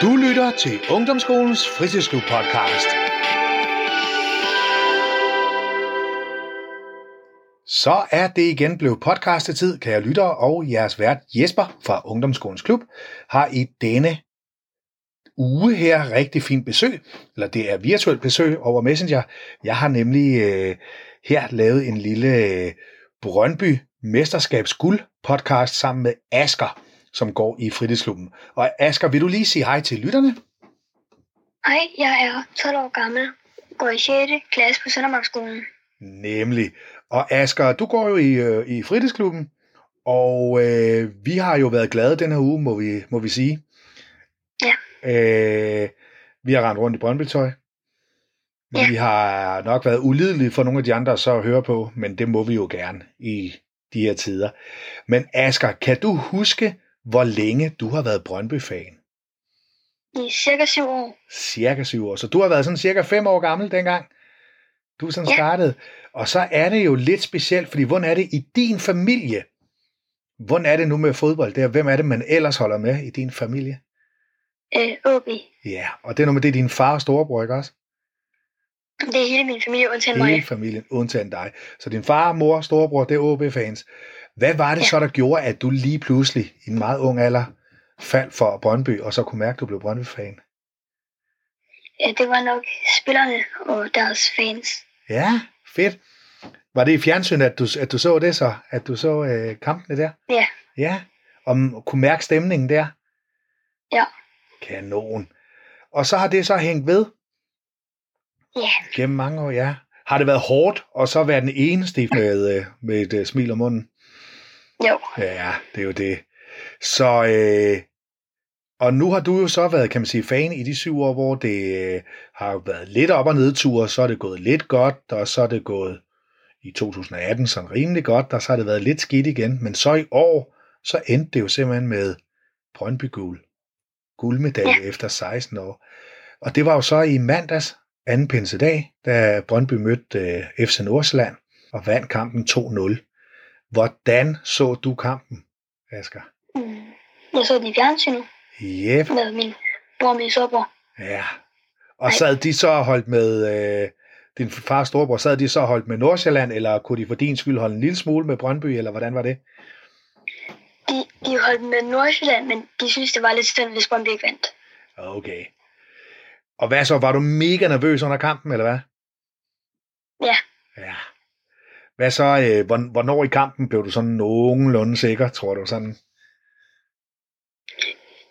Du lytter til Ungdomsskolens Fritidsklub podcast. Så er det igen blevet podcastetid, kære lytter, og jeres vært Jesper fra Ungdomsskolens Klub har i denne uge her rigtig fint besøg, eller det er virtuelt besøg over Messenger. Jeg har nemlig øh, her lavet en lille øh, Brøndby Mesterskabs Guld podcast sammen med Asker, som går i fritidsklubben. Og Asker, vil du lige sige hej til lytterne? Hej, jeg er 12 år gammel, går i 6. klasse på Søndermarkskolen. Nemlig. Og Asger, du går jo i, øh, i fritidsklubben, og øh, vi har jo været glade den her uge, må vi, må vi sige. Ja. Øh, vi har rendt rundt i Brøndby-tøj. Men Ja. vi har nok været ulidelige for nogle af de andre så at høre på, men det må vi jo gerne i de her tider. Men Asger, kan du huske, hvor længe du har været Brøndby-fan? I cirka 7 år. Cirka syv år. Så du har været sådan cirka fem år gammel dengang, du sådan Ja. startede. Og så er det jo lidt specielt, fordi hvordan er det i din familie? Hvordan er det nu med fodbold der? Hvem er det, man ellers holder med i din familie? Øh, OB. Ja, og det er noget med, det er din far og storebror, ikke også? Det er hele min familie, undtagen Hele mig. familien, undtagen dig. Så din far, mor, storebror, det er OB-fans. Hvad var det Ja. så, der gjorde, at du lige pludselig i en meget ung alder faldt for Brøndby, og så kunne mærke, at du blev Brøndby-fan? Ja, det var nok spillerne og deres fans. Ja, fedt. Var det i fjernsyn, at du, at du så det så? At du så øh, kampene der? Ja, Ja, og kunne mærke stemningen der? ja, Kanon. Og så har det så hængt ved ja. gennem mange år, ja. Har det været hårdt, og så være den eneste med, øh, med et øh, smil om munden? Jo, Ja, det er jo det. Så, øh, og nu har du jo så været, kan man sige, fan i de syv år, hvor det øh, har været lidt op- og nedture, så er det gået lidt godt, og så er det gået i 2018 sådan rimelig godt, og så har det været lidt skidt igen, men så i år, så endte det jo simpelthen med Brøndby guld. Guldmedalje ja. efter 16 år. Og det var jo så i mandags, anden pinsedag, da Brøndby mødte øh, FC Nordsjælland og vandt kampen 2-0. Hvordan så du kampen, Asger? mm. jeg så den i fjernsynet Yep, med min bror og min storebror. ja. Og Nej. sad de så holdt med, øh, din fars storebror, sad de så holdt med Nordsjælland, eller kunne de for din skyld holde en lille smule med Brøndby, eller hvordan var det? De, de holdt med Nordsjælland, men de synes, det var lidt synd, hvis Brøndby ikke vandt. Okay. Og hvad så, var du mega nervøs under kampen, eller hvad? Ja, Ja. Hvad så, øh, hvorn- hvornår i kampen blev du sådan nogenlunde sikker, tror du sådan?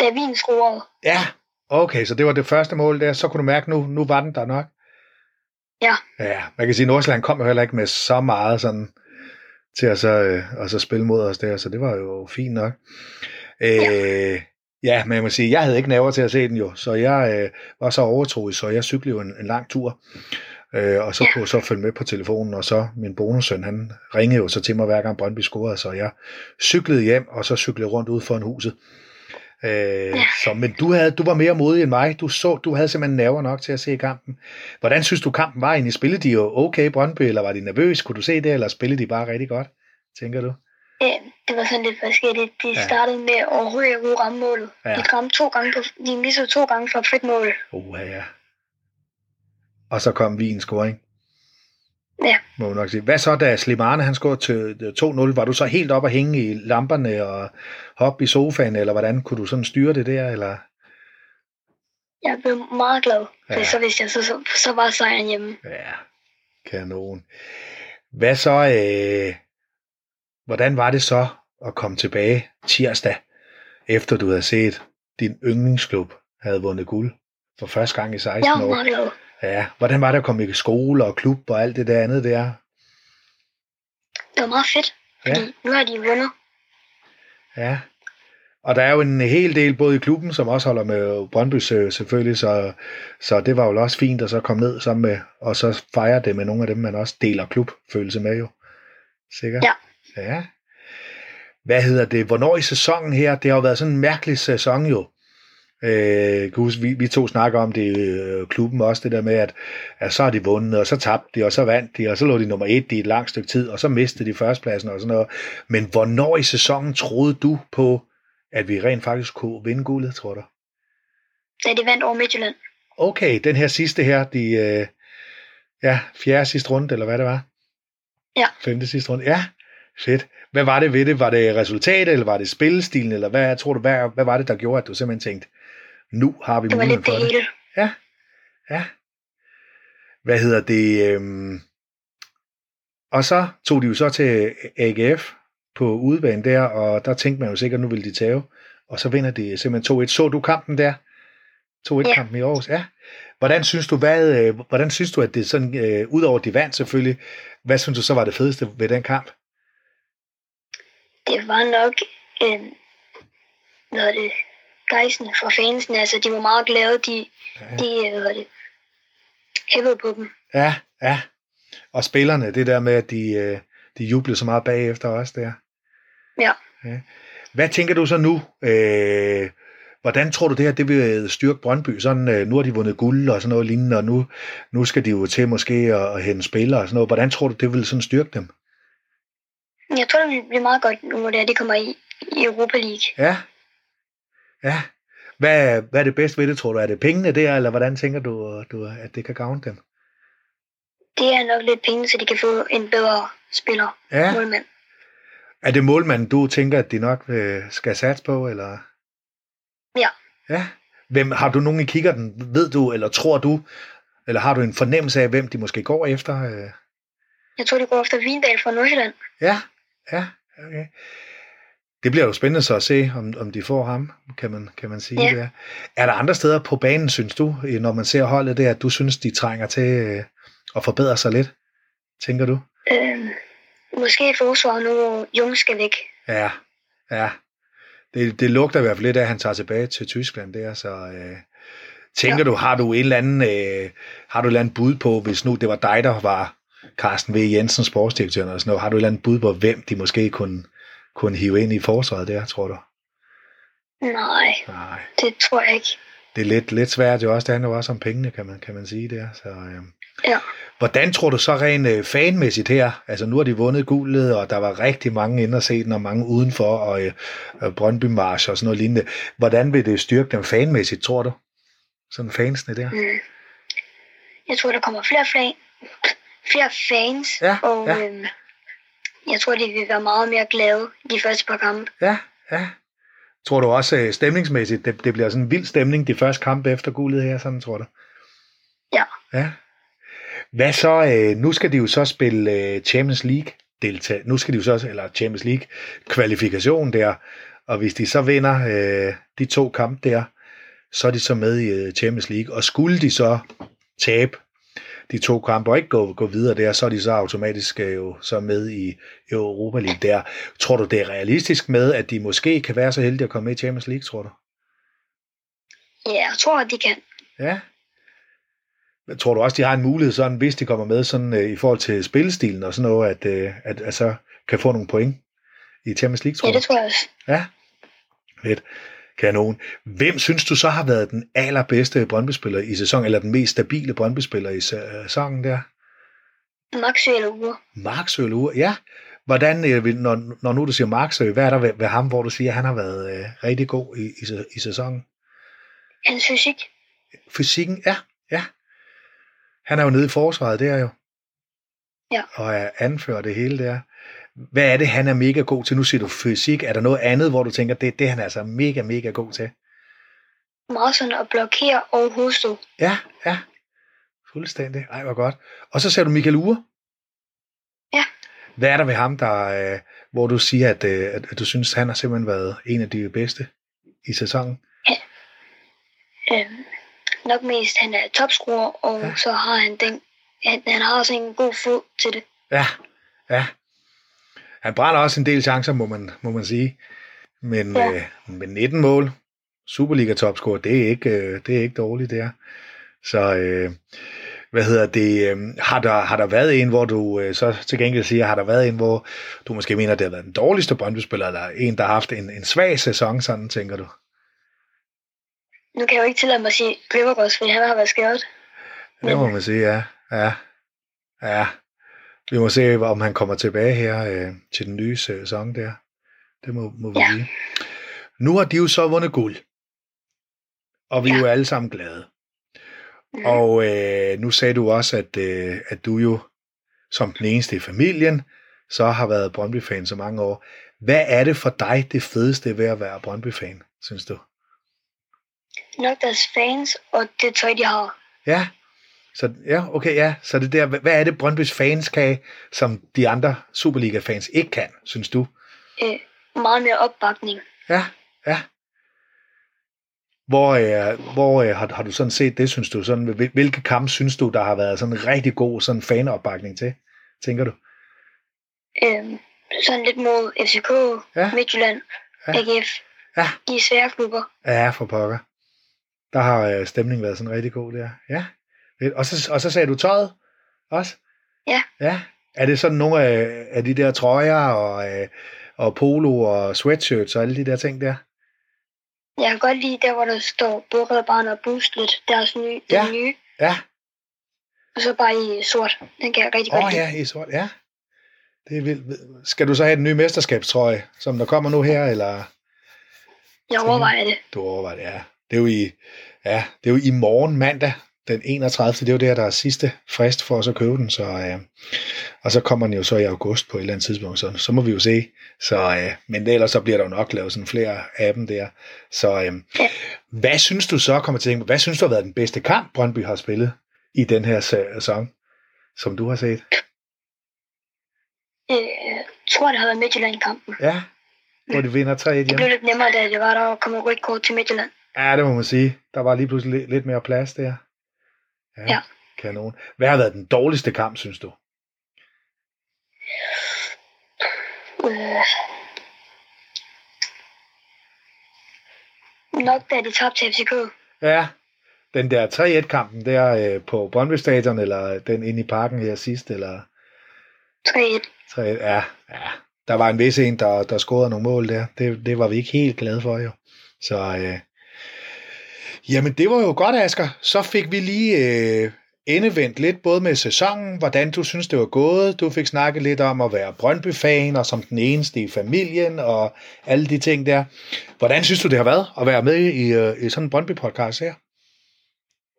da Wien scorede. Ja, okay, så det var det første mål der, så kunne du mærke, nu, nu var den der nok. Ja, Ja, man kan sige, at Nordsjælland kom jo heller ikke med så meget sådan, til at så, øh, at så spille mod os der, så det var jo fint nok. Øh, ja. ja, men jeg må sige, jeg havde ikke naver til at se den jo, så jeg øh, var så overtroet, så jeg cyklede jo en, en lang tur, øh, og så Ja. kunne jeg så følge med på telefonen, og så min bonussøn, han ringede jo så til mig hver gang Brøndby scorede, så jeg cyklede hjem, og så cyklede rundt ud for en huset. Øh, ja. så, men du, havde, du var mere modig end mig. Du, så, du havde simpelthen nerver nok til at se kampen. Hvordan synes du, kampen var egentlig? Spillede de jo okay Brøndby, eller var de nervøs? Kunne du se det, eller spillede de bare rigtig godt, tænker du? øh, det var sådan lidt forskelligt. De Ja. startede med at overhovedet kunne ramme målet. Ja. De ramte to gange på, de missede to gange for et frit mål. Oha, ja. Og så kom Wien scoring, Ja, må man nok sige. Hvad så, da Slimane han scorede til 2-0? Var du så helt op og hænge i lamperne og hoppe i sofaen, eller hvordan kunne du sådan styre det der? Eller? jeg blev meget glad. Ja. Så vidste jeg, så, så, så var sejren hjemme. Ja, kanon. Hvad så, øh, hvordan var det så at komme tilbage tirsdag, efter du havde set din yndlingsklub havde vundet guld for første gang i 16 Jeg var år? meget glad. Ja, hvordan var det at komme i skole og klub og alt det der andet der? Det var meget fedt, Ja. fordi nu har de vundet. Ja. Og der er jo en hel del både i klubben, som også holder med Brøndby selvfølgelig, så, så det var jo også fint at så komme ned sammen med, og så fejre det med nogle af dem, man også deler klubfølelse med jo. Sikkert? Ja. Ja. Hvad hedder det? Hvornår i sæsonen her? Det har jo været sådan en mærkelig sæson jo. Øh, kan huske, vi, vi to snakker om det øh, klubben også, det der med, at, at så har de vundet, og så tabte de, og så vandt de, og så lå de nummer et i et langt stykke tid, og så mistede de førstepladsen og sådan noget. Men hvornår i sæsonen troede du på, at vi rent faktisk kunne vinde guldet, tror du? da de vandt over Midtjylland. Okay, den her sidste her, de, øh, ja, fjerde sidste runde, eller hvad det var? Ja. Femte sidste runde, ja. Fedt. Hvad var det ved det? Var det resultatet, eller var det spillestilen, eller hvad, tror du, hvad, hvad var det, der gjorde, at du simpelthen tænkte, nu har vi Det lidt for det det? hele. Ja. Hvad hedder det? Øhm... Og så tog de jo så til AGF på udebane der, og der tænkte man jo sikkert, nu vil de tage. Og så vinder de simpelthen 2-1. Så du kampen der? 2-1-kampen i Aarhus, ja. Hvordan synes du, hvad, øh, hvordan synes du, at det sådan, øh, udover de vandt selvfølgelig, hvad synes du så var det fedeste ved den kamp? Det var nok øh, er det, gejsen fra fansen. Altså, de var meget glade. De, Ja. de øh, hvad det, hævede på dem. Ja, ja. Og spillerne, det der med, at de, øh, de jublede så meget bagefter også der. Ja. ja. Hvad tænker du så nu? Øh, hvordan tror du det her, det vil styrke Brøndby? Sådan, øh, nu har de vundet guld og sådan noget lignende, og nu, nu skal de jo til måske at, at hente spillere og sådan noget. Hvordan tror du, det vil sådan styrke dem? Jeg tror, det vil blive meget godt, nu hvor det er, de kommer i, i Europa League. Ja. Ja. Hvad, hvad er det bedste ved det, tror du? Er det pengene der, eller hvordan tænker du, du at det kan gavne dem? Det er nok lidt penge, så de kan få en bedre spiller, Ja. målmand. Er det målmanden, du tænker, at de nok øh, skal satse på, eller? Ja. Ja. Hvem, har du nogen i kikkerten? Ved du, eller tror du, eller har du en fornemmelse af, hvem de måske går efter? Øh? Jeg tror, de går efter Vindal fra Nordsjælland. Ja, ja, okay. Det bliver jo spændende så at se, om, om de får ham, kan man, kan man sige. Ja. Der. Er der andre steder på banen, synes du, når man ser holdet der, at du synes, de trænger til øh, at forbedre sig lidt? Tænker du? Øh, måske forsvaret nu, hvor Jung skal væk. Ja, ja. Det, det lugter i hvert fald lidt af, at han tager tilbage til Tyskland der, så øh, tænker ja. du, har du en eller anden, øh, har du et eller andet bud på, hvis nu det var dig, der var Carsten V. Jensen, sportsdirektøren og sådan noget, har du et eller andet bud på, hvem de måske kunne, kunne hive ind i forsvaret der, tror du? Nej, Nej, det tror jeg ikke. det er lidt, lidt svært jo også, det handler også om pengene, kan man, kan man sige der, så... Øh. Ja. Hvordan tror du så rent øh, fanmæssigt her? Altså nu har de vundet guldet, og der var rigtig mange inde og se den, og mange udenfor, og øh, Brøndby March og sådan noget lignende. Hvordan vil det styrke dem fanmæssigt, tror du? Sådan fansene der? Mm. Jeg tror, der kommer flere, fan, flere fans, Ja, og ja. øhm, jeg tror, de vil være meget mere glade de første par kampe. Ja, ja. Tror du også øh, stemningsmæssigt, det, det bliver sådan en vild stemning de første kampe efter guldet her, sådan tror du? Ja. Ja. Hvad så, øh, nu skal de jo så spille øh, Champions League deltag. Nu skal de jo så, eller Champions League kvalifikation der, og hvis de så vinder øh, de to kampe der, så er de så med i Champions League, og skulle de så tabe de to kampe og ikke gå, gå videre der, så er de så automatisk øh, jo så med i Europa League der. Tror du, det er realistisk med, at de måske kan være så heldige at komme med i Champions League, tror du? Ja, jeg tror, at de kan. Ja. Men tror du også, de har en mulighed, sådan, hvis de kommer med sådan, øh, i forhold til spillestilen og sådan noget, at, øh, at, at så kan få nogle point i Champions League, tror Ja, det tror jeg også. Ja, fedt. Kanon. Hvem synes du så har været den allerbedste Brøndby-spiller i sæsonen, eller den mest stabile Brøndby-spiller i sæsonen der? Eller Ure. Eller Ure? Ja. Hvordan, øh, når, når nu du siger Marksø, hvad er der ved, ved ham, hvor du siger, at han har været øh, rigtig god i, i, i sæsonen? Hans fysik. Fysikken, ja, ja. Han er jo nede i forsvaret der jo. Ja. Og er anfører det hele der. Hvad er det, han er mega god til? Nu siger du fysik. Er der noget andet, hvor du tænker, det, det er han altså mega, mega god til? Meget sådan at blokere og hovedstød. Ja, ja. Fuldstændig. Ej, hvor godt. Og så ser du Michael Ure. Ja. Hvad er der ved ham, der, øh, hvor du siger, at, øh, at, at du synes, han har simpelthen været en af de bedste i sæsonen? Øhm, nok mest, han er topscorer, og Ja. ja. så har han den, han, han har også en god fod til det. Ja, ja. Han brænder også en del chancer, må man, må man sige. Men Ja. øh, med 19 mål, Superliga topscorer, det er ikke, øh, det er ikke dårligt, det er. Så, øh, hvad hedder det, øh, har, der, har der været en, hvor du øh, så til gengæld siger, har der været en, hvor du måske mener, det har været den dårligste Brøndby-spiller, eller en, der har haft en, en svag sæson, sådan tænker du? Nu kan jeg jo ikke tillade mig at sige Gløvergårds, fordi han har været skadet. Det må man sige, ja. Ja, ja. Vi må se, om han kommer tilbage her øh, til den nye sæson der. Det må, må vi Ja. Nu har de jo så vundet guld. og vi er Ja. jo alle sammen glade. Mhm. Og øh, nu sagde du også, at, øh, at du jo som den eneste i familien, så har været Brøndby-fan så mange år. Hvad er det for dig det fedeste ved at være Brøndby-fan, synes du? Nok deres fans og det tøj, de har. Ja, så, ja, okay, ja. Så det der, hvad er det Brøndbys fans kan, som de andre Superliga-fans ikke kan, synes du? Øh, meget mere opbakning. Ja, ja. Hvor, øh, hvor øh, har, har du sådan set det, synes du? Sådan, hvil- hvilke kampe synes du, der har været sådan rigtig god sådan fanopbakning til, tænker du? Øh, sådan lidt mod FCK, Ja. Midtjylland, Ja. AGF. Ja. De svære klubber. Ja, for pokker. Der har øh, stemningen været sådan rigtig god der. Ja. Fedt. Og så, og så sagde du tøjet også? Ja. Ja. Er det sådan nogle af, af de der trøjer og, øh, og polo og sweatshirts og alle de der ting der? Jeg kan godt lide der, hvor der står Red Barn og Boostlet. Deres nye, Ja. den nye. Ja. Og så bare i sort. Den kan jeg rigtig Åh godt oh, lide. ja, i sort. Ja. Det er vildt. Skal du så have den nye mesterskabstrøje, som der kommer nu her, eller Jeg overvejer det. du overvejer det? Ja. Det er jo i, ja, det er jo i morgen mandag, den 31. Det er jo der, der er sidste frist for os at købe den. Så, øh, og så kommer den jo så i august på et eller andet tidspunkt, så, så må vi jo se. Så, øh, men ellers så bliver der jo nok lavet sådan flere af dem der. Så øh, hvad synes du så, kommer til at tænke på, hvad synes du har været den bedste kamp, Brøndby har spillet i den her sæson, som du har set? Øh, jeg tror, det har været Midtjylland-kampen. Ja, hvor de vinder 3-1 Det hjem. blev lidt nemmere, da det var der og kom rødt kort til Midtjylland. Ja, det må man sige. Der var lige pludselig lidt mere plads der. Ja. Kanon. Hvad har været den dårligste kamp, synes du? Øh, nok da de tabte til FCK. Ja, den der 3-1-kampen der øh, på Brøndby Stadion, eller den inde i parken her sidst, eller 3-1. 3 ja, ja. Der var en vis en, der, der scorede nogle mål der. Det, det var vi ikke helt glade for, jo. Så, øh, jamen, det var jo godt, Asger. Så fik vi lige øh, endevendt lidt, både med sæsonen, hvordan du synes, det var gået. Du fik snakket lidt om at være Brøndby-fan, og som den eneste i familien, og alle de ting der. Hvordan synes du, det har været at være med i, øh, i sådan en Brøndby-podcast her?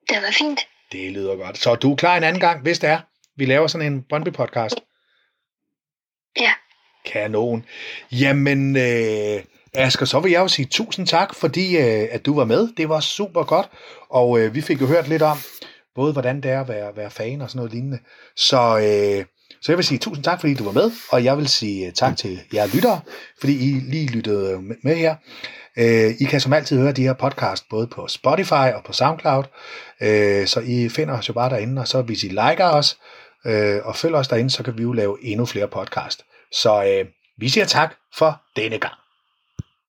Det var fint. Det lyder godt. Så du er klar en anden gang, hvis det er. Vi laver sådan en Brøndby-podcast. Ja. Kanon. Jamen, øh, Asger, så vil jeg jo sige tusind tak, fordi øh, at du var med. Det var super godt, og øh, vi fik jo hørt lidt om, både hvordan det er at være, være fan og sådan noget lignende. Så, øh, så jeg vil sige tusind tak, fordi du var med, og jeg vil sige øh, tak til jer lyttere, fordi I lige lyttede øh, med- med her. Øh, I kan som altid høre de her podcast både på Spotify og på SoundCloud, øh, så I finder os jo bare derinde, og så hvis I liker os øh, og følger os derinde, så kan vi jo lave endnu flere podcast. Så øh, vi siger tak for denne gang.